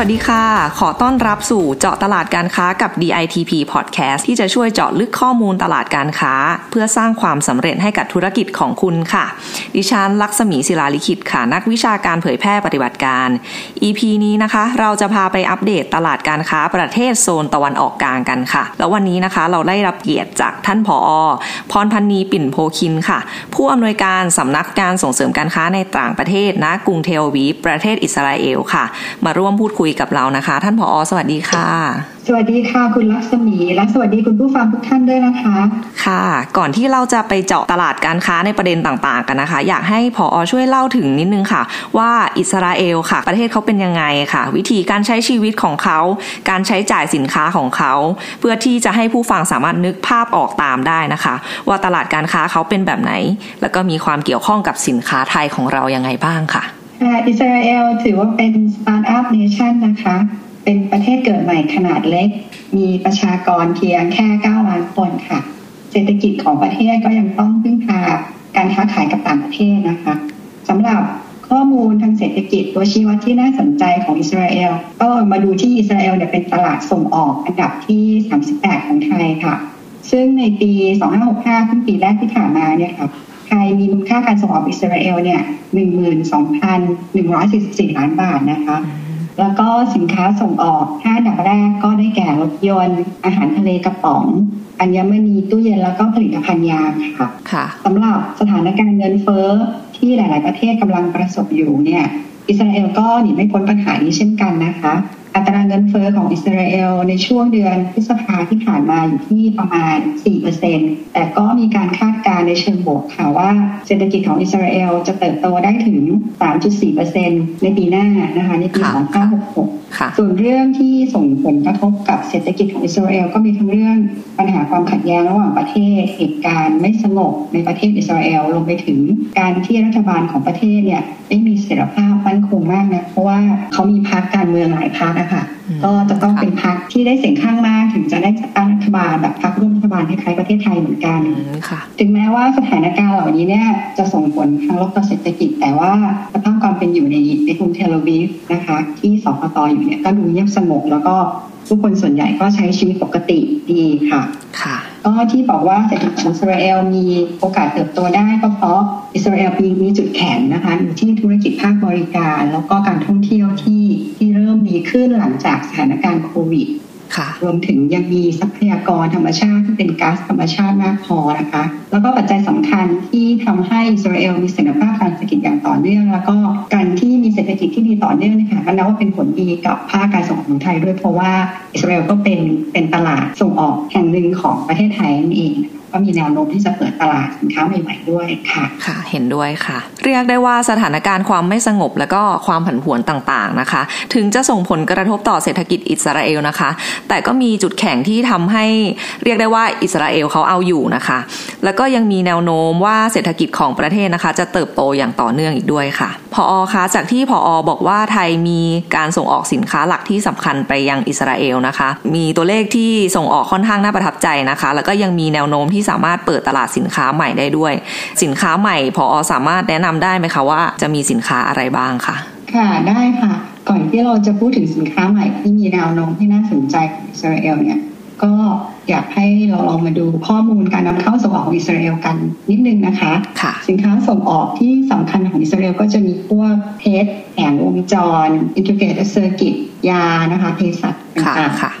วัสดีค่ะ ขอต้อนรับสู่เจาะตลาดการค้ากับ DITP Podcast ที่จะช่วยเจาะลึกข้อมูลตลาดการค้า เพื่อสร้างความสำเร็จให้กับธุรกิจของคุณค่ะ ดิฉันลักษมีศิลาลิขิตค่ะ นักวิชาการเผยแพร่ปฏิบัติการ EP นี้นะคะ เราจะพาไปอัปเดตตลาดการค้าประเทศโซนตะวันออกกลางกันค่ะ แล้ววันนี้นะคะเราได้รับเกียรติจากท่านผอ พรพันนีปิ่นโพคินค่ะ ผู้อำนวยการสำนักการส่งเสริมการค้าในต่างประเทศณกรุงเทลวีประเทศอิสราเอลค่ะ มาร่วมพูดคุยกับเรานะคะ ท่านผอสวัสดีค่ะ สวัสดีค่ะคุณลักษมีและสวัสดีคุณผู้ฟังทุกท่านด้วยนะคะ ค่ะ ก่อนที่เราจะไปเจาะตลาดการค้าในประเด็นต่างๆ กันนะคะ อยากให้ผอช่วยเล่าถึงนิดนึงค่ะ ว่าอิสราเอลค่ะ ประเทศเขาเป็นยังไงค่ะ วิธีการใช้ชีวิตของเขา การใช้จ่ายสินค้าของเขา เพื่อที่จะให้ผู้ฟังสามารถนึกภาพออกตามได้นะคะ ว่าตลาดการค้าเขาเป็นแบบไหน แล้วก็มีความเกี่ยวข้องกับสินค้าไทยของเรายังไงบ้างค่ะ อิสราเอลถือว่าเป็น startup nation นะคะ เป็นประเทศเกิดใหม่ขนาดเล็ก มีประชากรเพียงแค่ 9 ล้านคนค่ะ เศรษฐกิจของประเทศก็ยังต้องพึ่งพาการค้าขายกับต่างประเทศนะคะสำหรับข้อมูลทางเศรษฐกิจตัวชี้วัดที่น่าสนใจของอิสราเอลก็มาดูที่อิสราเอลเนี่ยเป็นตลาดส่งออกอันดับที่ 38 ของไทยค่ะ ซึ่งในปี 2565ขึ้นปีแรกที่ผ่านมาเนี่ยค่ะ ยมีมูลค่าการส่งออกอิสราเอลเนี่ยหนึ่งหมื่นสองพันหนึ่งร้อยสี่สิบสี่ล้านบาทนะคะ แล้วก็สินค้าส่งออกห้าดับแรกก็ได้แก่รถยนต์อาหารทะเลกระป๋อง อัญมณีตู้เย็นแล้วก็ผลิตภัณฑ์ยาค่ะค่ะสำหรับสถานการณ์เงินเฟ้อที่หลาย ๆ ประเทศกำลังประสบอยู่เนี่ยอิสราเอลก็หนีไม่พ้นปัญหานี้เช่นกันนะคะ อัตราเงินเฟอ้อของอิสราเอลในช่วงเดือนพฤษภาที่ผ่านมาอยู่ที่ประมาณ 4%แต่ก็มีการคาดการณ์ในเชิงบวกค่ะว่าเศรษฐกิจของอิสราเอลจะเติบโตได้ถึง 3.4%ในปีหน้านะคะในปี 2566 ส่วนเรื่องที่ส่งผลกระทบกับเศรษฐกิจของอิสราเอลก็มีทั้งเรื่องปัญหาความขัดแย้งระหว่างประเทศเหตุการณ์ไม่สงบในประเทศอิสราเอลรวมไปถึงการที่รัฐบาลของประเทศเนี่ยไม่มีเสถียรภาพมั่นคงมากนะเพราะว่าเขามีพรรคการเมืองหลายพรรคค่ะ ก็จะต้องเป็นพรรคที่ได้เสียงข้างมากถึงจะได้จัดตั้งรัฐบาลแบบพรรคร่วมรัฐบาลคล้ายๆประเทศไทยเหมือนกันถึงแม้ว่าสถานการณ์เหล่านี้เนี่ยจะส่งผลทางลบต่อเศรษฐกิจ แต่ว่าสภาพความเป็นอยู่ในในกรุงเทลโวีฟนะคะ ที่สปตอยู่เนี่ยก็ดูเงียบสงบแล้วก็ผู้คนส่วนใหญ่ก็ใช้ชีวิตปกติดีค่ะค่ะ ก็ที่บอกว่าเศรษฐกิจของอิสราเอลมีโอกาสเติบโตได้ก็เพราะอิสราเอลมีมีจุดแข็งนะคะอยู่ที่ธุรกิจภาคบริการ แล้วก็การท่องเที่ยวที่ที่เริ่มดีขึ้นหลังจากสถานการณ์โควิด รวมถึงยังมีทรัพยากรธรรมชาติที่เป็นก๊าซธรรมชาติมากพอนะคะ แล้วก็ปัจจัยสำคัญที่ทำให้อิสราเอลมีเสถียรภาพทางเศรษฐกิจอย่างต่อเนื่อง แล้วก็การที่มีเศรษฐกิจที่ดีต่อเนื่องนะคะก็นับว่าเป็นผลดีกับภาคการส่งออกของไทยด้วยเพราะว่าอิสราเอลก็เป็นเป็นตลาดส่งออกแห่งหนึ่งของประเทศไทยนั่นเอง ก็มีแนวโน้มที่จะเปิดตลาดสินค้าใหม่ๆด้วยค่ะค่ะ เห็นด้วยค่ะ เรียกได้ว่าสถานการณ์ความไม่สงบและก็ความผันผวนต่างๆนะคะ ถึงจะส่งผลกระทบต่อเศรษฐกิจอิสราเอลนะคะ แต่ก็มีจุดแข็งที่ทำให้เรียกได้ว่าอิสราเอลเขาเอาอยู่นะคะ แล้วก็ยังมีแนวโน้มว่าเศรษฐกิจของประเทศนะคะ จะเติบโตอย่างต่อเนื่องอีกด้วยค่ะพออคะจากที่พออบอกว่าไทยมีการส่งออกสินค้าหลักที่สำคัญไปยังอิสราเอลนะคะ มีตัวเลขที่ส่งออกค่อนข้างน่าประทับใจนะคะ แล้วก็ยังมีแนวโน้มที่สามารถเปิดตลาดสินค้าใหม่ได้ด้วย สินค้าใหม่พออสามารถแนะนำได้ไหมคะว่าจะมีสินค้าอะไรบ้างคะค่ะได้ค่ะ ก่อนที่เราจะพูดถึงสินค้าใหม่ที่มีแนวโน้มที่น่าสนใจของอิสราเอลเนี่ยก็อยากให้เราลองมาดูข้อมูลการนำเข้าส่งออกของอิสราเอลกันนิดนึงนะคะคะสินค้าส่งออกที่สำคัญของอิสราเอลก็จะมีพวกเพชรแผงวงจร integrated circuit ยานะคะเภสัชต่างๆ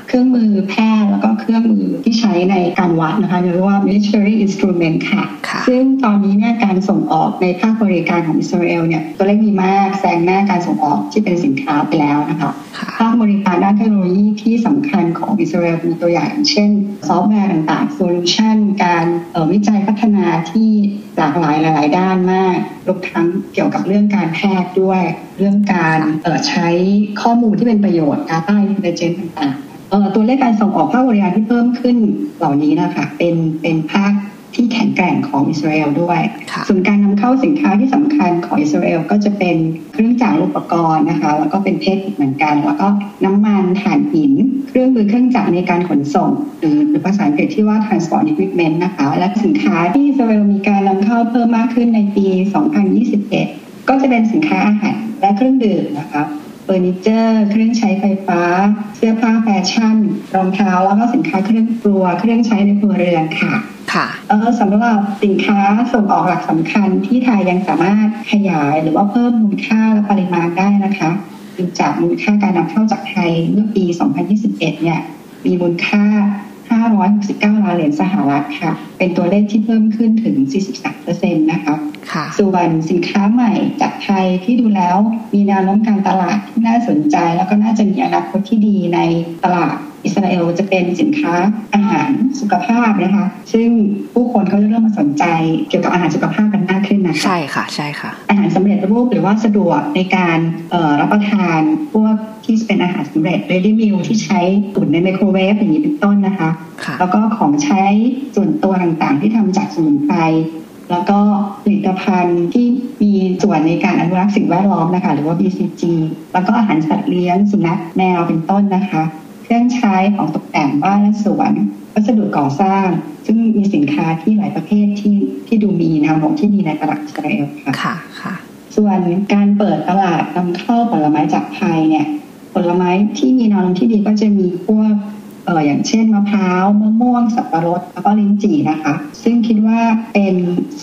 เครื่องมือแพทย์แล้วก็เครื่องมือที่ใช้ในการวัดนะคะเรียกว่า measuring instrument ค่ะ ซึ่งตอนนี้เนี่ยการส่งออกในภาคบริการของอิสราเอลเนี่ยตัวเลขดีมากแซงหน้าการส่งออกที่เป็นสินค้าไปแล้วนะคะภาคบริการด้านเทคโนโลยีที่สำคัญของอิสราเอลมีตัวอย่างเช่น ซอฟต์แวร์ต่างๆ solution การวิจัยพัฒนาที่หลากหลายหลายๆด้านมากรวมทั้งเกี่ยวกับเรื่องการแพทย์ด้วย เรื่องการใช้ข้อมูลที่เป็นประโยชน์ Data Intelligence ต่างๆตัวเลขการส่งออกภาคบริการที่เพิ่มขึ้นเหล่านี้นะคะเป็นเป็นภาคที่แข็งแกร่งของอิสราเอลด้วยค่ะส่วนการนำเข้าสินค้าที่สำคัญของอิสราเอลก็จะเป็นเครื่องจักรอุปกรณ์นะคะ แล้วก็เป็นเพชรอีกเหมือนกัน แล้วก็น้ำมันถ่านหิน เครื่องมือเครื่องจักรในการขนส่ง หรือหรือภาษาอังกฤษที่ว่า transport equipment นะคะ และสินค้าที่อิสราเอลมีการนำเข้าเพิ่มมากขึ้นในปี 2021 ก็จะเป็นสินค้าอาหารและเครื่องดื่มนะคะ เฟอร์นิเจอร์ เครื่องใช้ไฟฟ้า เสื้อผ้าแฟชั่น รองเท้าแล้วก็สินค้าเครื่องครัว เครื่องใช้ในครัวเรือนค่ะค่ะเออสำหรับสินค้าส่งออกหลักสำคัญที่ไทยยังสามารถขยายหรือว่าเพิ่มมูลค่าและปริมาณได้นะคะดูจากมูลค่าการนำเข้าจากไทยเมื่อปี 2021 เนี่ยมีมูลค่า 569 ล้านเหรียญสหรัฐค่ะ เป็นตัวเลขที่เพิ่มขึ้นถึง 43%นะคะค่ะส่วนสินค้าใหม่จากไทยที่ดูแล้วมีแนวโน้มการตลาดที่น่าสนใจ แล้วก็น่าจะมีอนาคตที่ดีในตลาดอิสราเอลจะเป็นสินค้าอาหารสุขภาพนะคะ ซึ่งผู้คนก็จะเริ่มมาสนใจเกี่ยวกับอาหารสุขภาพกันมากขึ้นนะคะ ใช่ค่ะ ใช่ค่ะอาหารสำเร็จรูปหรือว่าสะดวกในการเอ่อรับประทานพวกที่เป็นอาหารสำเร็จ ready meal ที่ใช้ตุ๋นในไมโครเวฟอย่างนี้เป็นต้นนะคะค่ะแล้วก็ของใช้ส่วนตัวต่างๆที่ทำจากสมุนไพรแล้วก็ผลิตภัณฑ์ที่มีส่วนในการอนุรักษ์สิ่งแวดล้อมนะคะ หรือว่า BCG แล้วก็อาหารสัตว์เลี้ยงสุนัขแมวเป็นต้นนะคะ เครื่องใช้ของตกแต่งบ้านและสวน วัสดุก่อสร้าง ซึ่งมีสินค้าที่หลายประเภทที่ที่ดูมีแนวโน้มที่ดีในตลาดอิสราเอลค่ะค่ะค่ะ ส่วนการเปิดตลาดนำเข้าผลไม้จากไทยเนี่ย ผลไม้ที่มีแนวโน้มที่ดีก็จะมีพวกเอออย่างเช่นมะพร้าวมะม่วง สับปะรดแล้วก็ลิ้นจี่นะคะ ซึ่งคิดว่าเป็น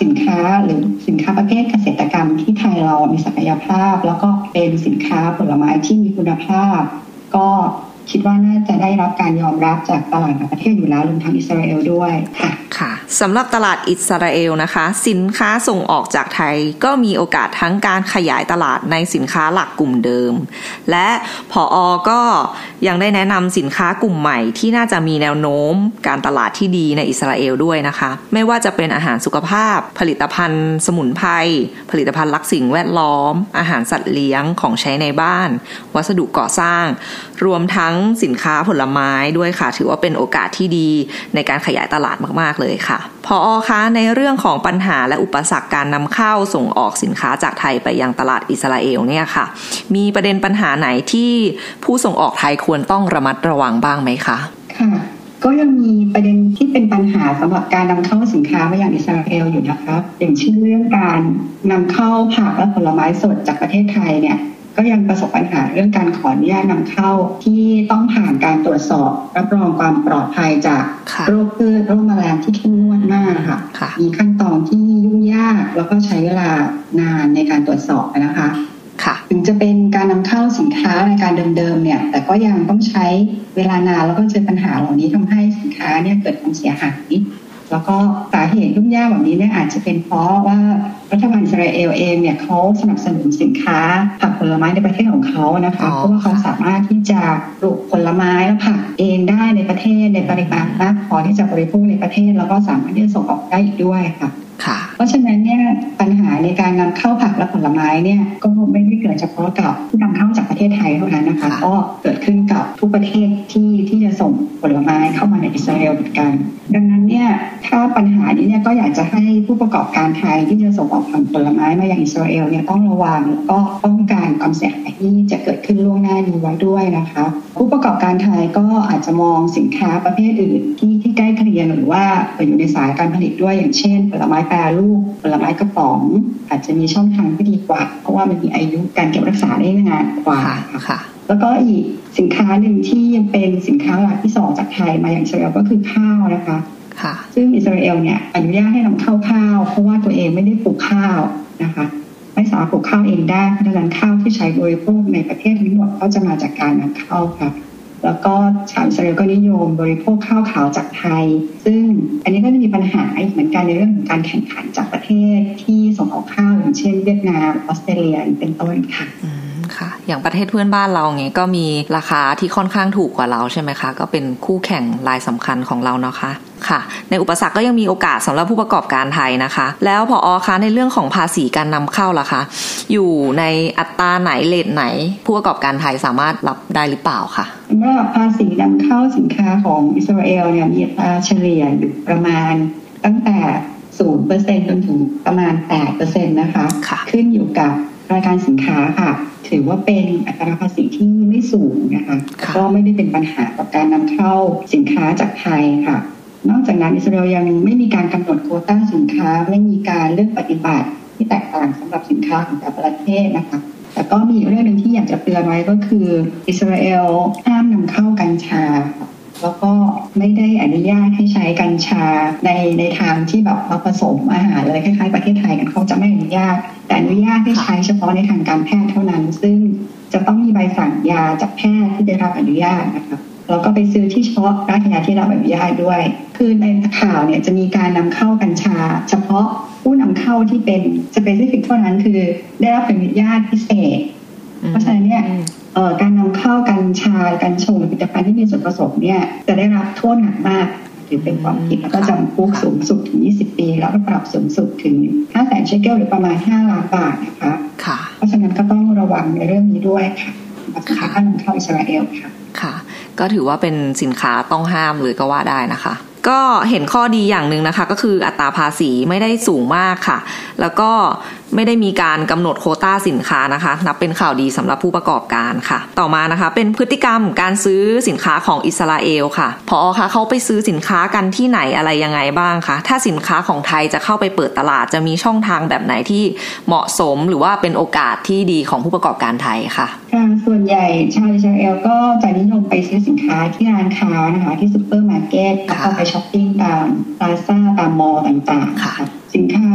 สินค้าหรือสินค้าประเภทเกษตรกรรมที่ไทยเรามีศักยภาพ แล้วก็เป็นสินค้าผลไม้ที่มีคุณภาพ ก็ คิดว่าน่าจะได้รับการยอมรับจากตลาดต่างประเทศอยู่แล้วรวมทั้งอิสราเอลด้วยค่ะค่ะสำหรับตลาดอิสราเอลนะคะ สินค้าส่งออกจากไทย ก็มีโอกาสทั้งการขยายตลาดในสินค้าหลักกลุ่มเดิม และพออก็ยังได้แนะนำสินค้ากลุ่มใหม่ที่น่าจะมีแนวโน้มการตลาดที่ดีในอิสราเอลด้วยนะคะ ไม่ว่าจะเป็นอาหารสุขภาพ ผลิตภัณฑ์ สมุนไพรผลิตภัณฑ์รักสิ่งแวดล้อม อาหารสัตว์เลี้ยงของใช้ในบ้าน วัสดุก่อสร้าง รวมทั้งสินค้าผลไม้ด้วยค่ะ ถือว่าเป็นโอกาสที่ดีในการขยายตลาดมากๆเลยค่ะ พออคะในเรื่องของปัญหาและอุปสรรคการนำเข้าส่งออกสินค้าจากไทยไปยังตลาดอิสราเอลเนี่ยค่ะ มีประเด็นปัญหาไหนที่ผู้ส่งออกไทยควรต้องระมัดระวังบ้างไหมคะค่ะก็ยังมีประเด็นที่เป็นปัญหาสำหรับการนำเข้าสินค้ามายังอิสราเอลอยู่นะคะอย่างเช่นเรื่องการนำเข้าผักและผลไม้สดจากประเทศไทยเนี่ย ก็ยังประสบปัญหาเรื่องการขออนุญาตนำเข้าที่ต้องผ่านการตรวจสอบ รับรองความปลอดภัยจากค่ะโรคพืชโรคแมลงที่เข้มงวดมากค่ะค่ะ มีขั้นตอนที่ยุ่งยากแล้วก็ใช้เวลานานในการตรวจสอบนะคะค่ะถึงจะเป็นการนำเข้าสินค้าในการเดิมๆเนี่ย แต่ก็ยังต้องใช้เวลานานแล้วก็เจอปัญหาเหล่านี้ทำให้สินค้าเนี่ยเกิดความเสียหาย แล้วก็สาเหตุยุ่งยากแบบนี้เนี่ยอาจจะเป็นเพราะว่ารัฐบาลอิสราเอลเองเนี่ยเขาสนับสนุนสินค้าผักผลไม้ในประเทศของเขานะคะอ๋อเพราะว่าเขาสามารถที่จะปลูกผลไม้และผักเองได้ในประเทศในปริมาณมากพอที่จะบริโภคในประเทศ แล้วก็สามารถที่จะส่งออกได้อีกด้วยค่ะค่ะ เพราะฉะนั้นเนี่ยปัญหาในการนำเข้าผักและผลไม้เนี่ยก็ไม่ได้เกิดเฉพาะกับผู้นำเข้าจากประเทศไทยเท่านั้นนะคะค่ะก็เกิดขึ้นกับทุกประเทศที่ที่จะส่งผลไม้เข้ามาในอิสราเอลเหมือนกัน ดังนั้นเนี่ยถ้าปัญหานี้เนี่ยก็อยากจะให้ผู้ประกอบการไทยที่จะส่งออกผลไม้มายังอิสราเอลเนี่ยต้องระวังแล้วก็ป้องกันความเสียหายที่จะเกิดขึ้นล่วงหน้านี้ไว้ด้วยนะคะ ผู้ประกอบการไทยก็อาจจะมองสินค้าประเภทอื่นที่ที่ใกล้เคียงหรือว่าอยู่ในสายการผลิตด้วยอย่างเช่นผลไม้แปรรูปผลไม้กระป๋อง อาจจะมีช่องทางที่ดีกว่า เพราะว่ามันมีอายุการเก็บรักษาได้นานกว่าค่ะค่ะค่ะแล้วก็อีกสินค้าหนึ่งที่ยังเป็นสินค้าหลักที่ส่งจากไทยมาอย่างอิสราเอลก็คือข้าวนะคะค่ะซึ่งอิสราเอลเนี่ยอนุญาตให้นำเข้าข้าว เพราะว่าตัวเองไม่ได้ปลูกข้าวนะคะไม่สามารถปลูกข้าวเองได้เพราะฉะนั้นข้าวที่ใช้บริโภคในประเทศทั้งหมดก็จะมาจากการนำเข้าค่ะ แล้วก็ชาวอิสราเอลก็นิยมบริโภคข้าวขาวจากไทย ซึ่งอันนี้ก็จะมีปัญหาเหมือนกันในเรื่องของการแข่งขันจากประเทศที่ส่งออกข้าวอย่างเช่น เวียดนามออสเตรเลียเป็นต้นค่ะ อืมค่ะอย่างประเทศเพื่อนบ้านเราเงี้ยก็มีราคาที่ค่อนข้างถูกกว่าเราใช่ไหมคะ ก็เป็นคู่แข่งรายสำคัญของเราเนาะคะค่ะ ในอุปสรรคก็ยังมีโอกาสสำหรับผู้ประกอบการไทยนะคะ แล้วพออคะในเรื่องของภาษีการนำเข้าล่ะคะ อยู่ในอัตราไหนเลทไหน ผู้ประกอบการไทยสามารถรับได้หรือเปล่าคะสำหรับภาษีนำเข้าสินค้าของอิสราเอลเนี่ยมีอัตราเฉลี่ยอยู่ประมาณตั้งแต่ศูนย์เปอร์เซ็นจนถึงประมาณแปดเปอร์เซ็นต์นะคะคะ ขึ้นอยู่กับ รายการสินค้าค่ะ ถือว่าเป็นอัตราภาษีที่ไม่สูงนะคะก็ไม่ได้เป็นปัญหากับการนำเข้าสินค้าจากไทยค่ะ นอกจากนั้นอิสราเอลยังไม่มีการกำหนดโควต้าสินค้า ไม่มีการเลือกปฏิบัติที่แตกต่างสำหรับสินค้าของแต่ละประเทศนะคะแต่ก็มีเรื่องหนึ่งที่อยากจะเตือนไว้ก็คือ อิสราเอลห้ามนำเข้ากัญชา แล้วก็ไม่ได้อนุญาตให้ใช้กัญชาในในทางที่แบบมาผสมอาหารเลยคล้ายๆประเทศไทยกันเขาจะไม่อนุญาต แต่อนุญาตให้ใช้เฉพาะในทางการแพทย์เท่านั้น ซึ่งจะต้องมีใบสั่งยาจากแพทย์ที่ได้รับอนุญาตนะคะแล้วก็ไปซื้อที่เฉพาะร้านยาที่รับอนุญาตด้วย คือในข่าวเนี่ยจะมีการนำเข้ากัญชา เฉพาะผู้นำเข้าที่เป็น specific เท่านั้นคือได้รับอนุญาตพิเศษ เพราะฉะนั้นเนี่ย การนำเข้ากัญชากัญชงผลิตภัณฑ์ที่มีส่วนผสมเนี่ยจะได้รับโทษหนักมากถือเป็นความผิดแล้วก็จำคุกสูงสุดถึง 20 ปี แล้วก็ปรับสูงสุดถึง5แสนเชคเกลหรือประมาณ 5 ล้านบาทนะคะเพราะฉะนั้นก็ต้องระวังในเรื่องนี้ด้วยค่ะสินค้านำเข้าอิสราเอลค่ะ ค่ะ ก็ถือว่าเป็นสินค้าต้องห้ามเลยก็ว่าได้นะคะ ก็เห็นข้อดีอย่างหนึ่งนะคะ ก็คืออัตราภาษีไม่ได้สูงมากค่ะ แล้วก็ไม่ได้มีการกำหนดโคต้าสินค้านะคะ นับเป็นข่าวดีสำหรับผู้ประกอบการค่ะ ต่อมานะคะ เป็นพฤติกรรมการซื้อสินค้าของอิสราเอลค่ะผอ.คะเขาไปซื้อสินค้ากันที่ไหนอะไรยังไงบ้างคะถ้าสินค้าของไทยจะเข้าไปเปิดตลาด จะมีช่องทางแบบไหนที่เหมาะสมหรือว่าเป็นโอกาสที่ดีของผู้ประกอบการไทยค่ะค่ะ ส่วนใหญ่ชาวอิสราเอลก็จะนิยมไปซื้อสินค้าที่ร้านค้านะคะ ที่ซูเปอร์มาร์เก็ตแล้วก็ไปช้อปปิ้งตามพลาซ่าตาม mall ต่างๆค่ะสินค้า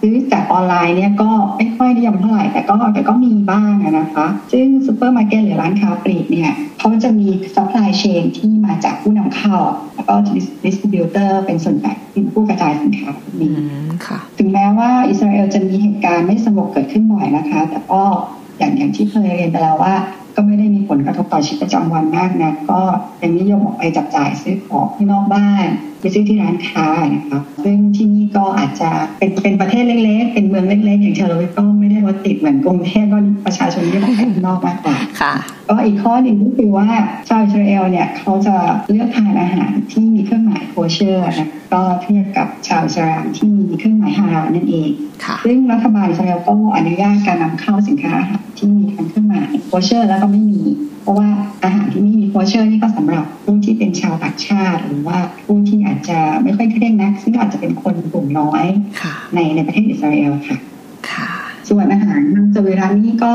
ซื้อจากออนไลน์เนี่ยก็ไม่ค่อยนิยมเท่าไหร่แต่ก็แต่ก็มีบ้างนะคะ ซึ่งซูเปอร์มาร์เก็ตหรือร้านค้าปลีกเนี่ยเขาจะมี supply chain ที่มาจากผู้นำเข้า แล้วก็ distributor เป็นส่วนใหญ่เป็นผู้กระจายสินค้ามีถึงแม้ว่าอิสราเอลจะมีเหตุการณ์ไม่สงบเกิดขึ้นบ่อยนะคะ แต่ก็ อย่างอย่างที่เคยเรียนไปแล้วว่า ก็ไม่ได้มีผลกระทบต่อชีวิตประจำวันมากนะก็เป็นนิยมออกไปจับจ่ายซื้อของที่นอกบ้านไปซื้อที่ร้านค้านะคะซึ่งที่นี่ก็อาจจะเป็นเป็นประเทศเล็กๆ เป็นเมืองเล็กๆ อย่างเทลอาวีฟก็ไม่ได้รถติดเหมือนกรุงเทพก็ประชาชนที่ออกไปข้างนอกมากกว่าค่ะก็อีกข้อหนึ่งก็คือว่าชาวอิสราเอลเนี่ยเขาจะเลือกทานอาหารที่มีเครื่องหมายโคเชอร์นะก็เทียบกับชาวอิสราเอลที่มีเครื่องหมายฮาลาลนั่นเองซึ่งรัฐบาลอิสราเอลก็อนุญาตการนำเข้าสินค้าอาหารที่มีทั้งเครื่องหมายโคเชอร์แล้วก็ไม่มี เพราะว่าอาหารที่ไม่มีโคเชอร์นี่ก็สำหรับผู้ที่เป็นชาวต่างชาติ หรือว่าผู้ที่อาจจะไม่ค่อยเคร่งนักซึ่งอาจจะเป็นคนกลุ่มน้อยในในประเทศอิสราเอลค่ะ ส่วนอาหารมังสวิรัตนี่ก็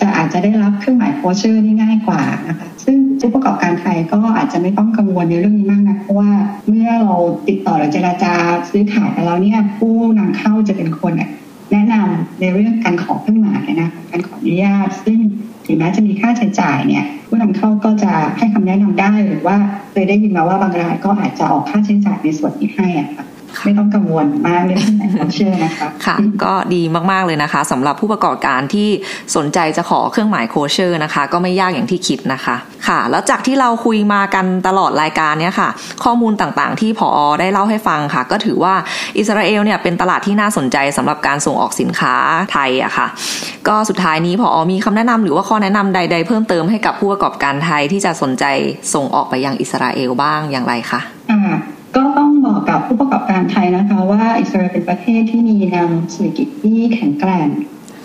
จะอาจจะได้รับเครื่องหมายโคเชอร์นี่ง่ายกว่านะคะซึ่งผู้ประกอบการไทยก็อาจจะไม่ต้องกังวลในเรื่องนี้มากนะเพราะว่าเมื่อเราติดต่อหรือเจราจาซื้อขายกันแล้วเนี่ยผู้นำเข้าจะเป็นคนแนะนำในเรื่องการขอเครื่องหมายนะการขออนุญาต ซึ่งถึงแม้จะมีค่าใช้จ่ายเนี่ยผู้นำเข้าก็จะให้คำแนะนำได้หรือว่าเคยได้ยินมาว่าบางรายก็อาจจะออกค่าใช้จ่ายในส่วนนี้ให้อะค่ะ ไม่ต้องกังวลมากเรื่องความเชื่อนะคะค่ะ ก็ดีมากๆเลยนะคะสำหรับผู้ประกอบการที่สนใจจะขอเครื่องหมายโคเชอร์นะคะ ก็ไม่ยากอย่างที่คิดนะคะค่ะ แล้วจากที่เราคุยมากันตลอดรายการเนี้ยค่ะ ข้อมูลต่างๆ ที่ผอได้เล่าให้ฟังค่ะ ก็ถือว่าอิสราเอลเนี่ยเป็นตลาดที่น่าสนใจสำหรับการส่งออกสินค้าไทยอะค่ะ ก็สุดท้ายนี้ผอมีคำแนะนำหรือว่าข้อแนะนำใด ๆ เพิ่มเติมให้กับผู้ประกอบการไทยที่จะสนใจส่งออกไปยังอิสราเอลบ้างอย่างไรคะอ่า ผู้ประกอบการไทยนะคะ ว่าอิสราเอลเป็นประเทศที่มีแนวเศรษฐกิจที่แข็งแกร่ง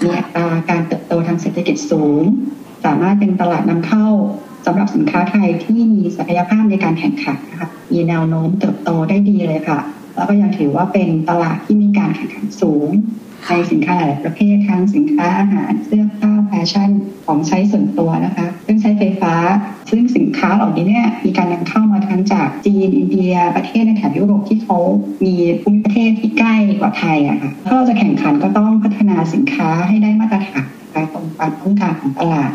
มีอัตราการเติบโตทางเศรษฐกิจสูง สามารถเป็นตลาดนำเข้าสำหรับสินค้าไทยที่มีศักยภาพในการแข่งขันนะคะมีแนวโน้มเติบโตได้ดีเลยค่ะ แล้วก็ยังถือว่าเป็นตลาดที่มีการแข่งขันสูงในสินค้าหลายประเภททั้งสินค้าอาหารเสื้อผ้าแฟชั่นของใช้ส่วนตัวนะคะเครื่องใช้ไฟฟ้า ค้าเหล่านี้เนี่ยมีการนำเข้ามาทั้งจากจีนอินเดีย ประเทศในแถบยุโรปที่เขามีภูมิประเทศที่ใกล้กว่าไทยอะค่ะถ้าเราจะแข่งขันก็ต้องพัฒนาสินค้าให้ได้มาตรฐาน ตรงความต้องการของตลาด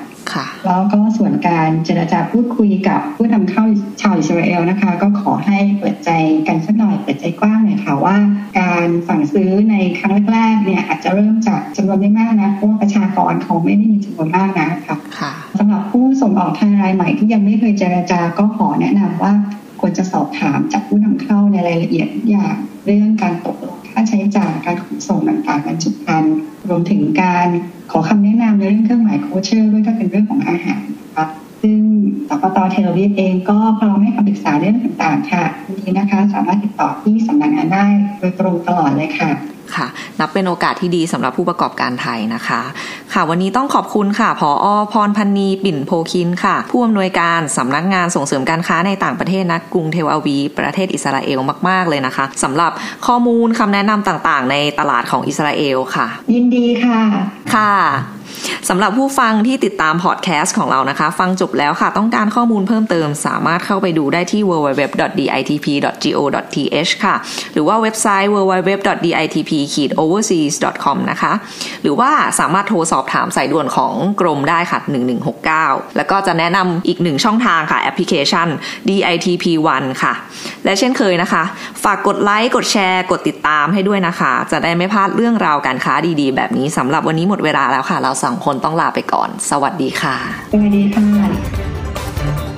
แล้วก็ส่วนการเจรจาพูดคุยกับผู้นำเข้าชาวอิสราเอลนะคะ ก็ขอให้เปิดใจกันสักหน่อยเปิดใจกว้างหน่อยค่ะว่า การสั่งซื้อในครั้งแรกๆเนี่ยอาจจะเริ่มจากจำนวนไม่มากนะเพราะว่าประชากรเขาไม่ได้มีจำนวนมากนะคะสำหรับผู้ส่งออกทางรายใหม่ที่ยังไม่เคยเจรจาก็ขอแนะนำว่าควรจะสอบถามจากผู้นำเข้าในรายละเอียดอย่างเรื่องการตกลง ค่าใช้จ่ายการขนส่งต่างๆบรรจุภัณฑ์รวมถึงการขอคำแนะนำในเรื่องเครื่องหมายโคเชอร์ด้วยถ้าเป็นเรื่องของอาหารนะคะซึ่งสคต.เทลอาวีฟเองก็พร้อมให้คำปรึกษาเรื่องต่างๆ ค่ะทีนี้นะคะ สามารถติดต่อที่สำนักงานได้โดยตรงตลอดเลยค่ะ ค่ะ นับเป็นโอกาสที่ดีสำหรับผู้ประกอบการไทยนะคะ ค่ะวันนี้ต้องขอบคุณค่ะผอ.อพรพันนีปิ่นโพคินค่ะ ผู้อำนวยการสำนักงานส่งเสริมการค้าในต่างประเทศณ กรุงเทลอาวีฟประเทศอิสราเอลมาก ๆ เลยนะคะสำหรับข้อมูลคำแนะนำต่างๆ ในตลาดของอิสราเอลค่ะ ยินดีค่ะ ค่ะสำหรับผู้ฟังที่ติดตามพอดแคสต์ของเรานะคะ ฟังจบแล้วค่ะ ต้องการข้อมูลเพิ่มเติม สามารถเข้าไปดูได้ที่ www.ditp.go.th ค่ะ หรือว่าเว็บไซต์ overseas.com นะคะ หรือว่าสามารถโทรสอบถามสายด่วนของกรมได้ค่ะ 1169 แล้วก็จะแนะนำอีกหนึ่งช่องทางค่ะ แอปพลิเคชัน DITP One ค่ะ และเช่นเคยนะคะ ฝากกดไลค์กดแชร์ กดติดตามให้ด้วยนะคะ จะได้ไม่พลาดเรื่องราวการค้าดีๆ แบบนี้สำหรับวันนี้หมดเวลาแล้วค่ะ เราสองคนต้องลาไปก่อน สวัสดีค่ะสวัสดีค่ะ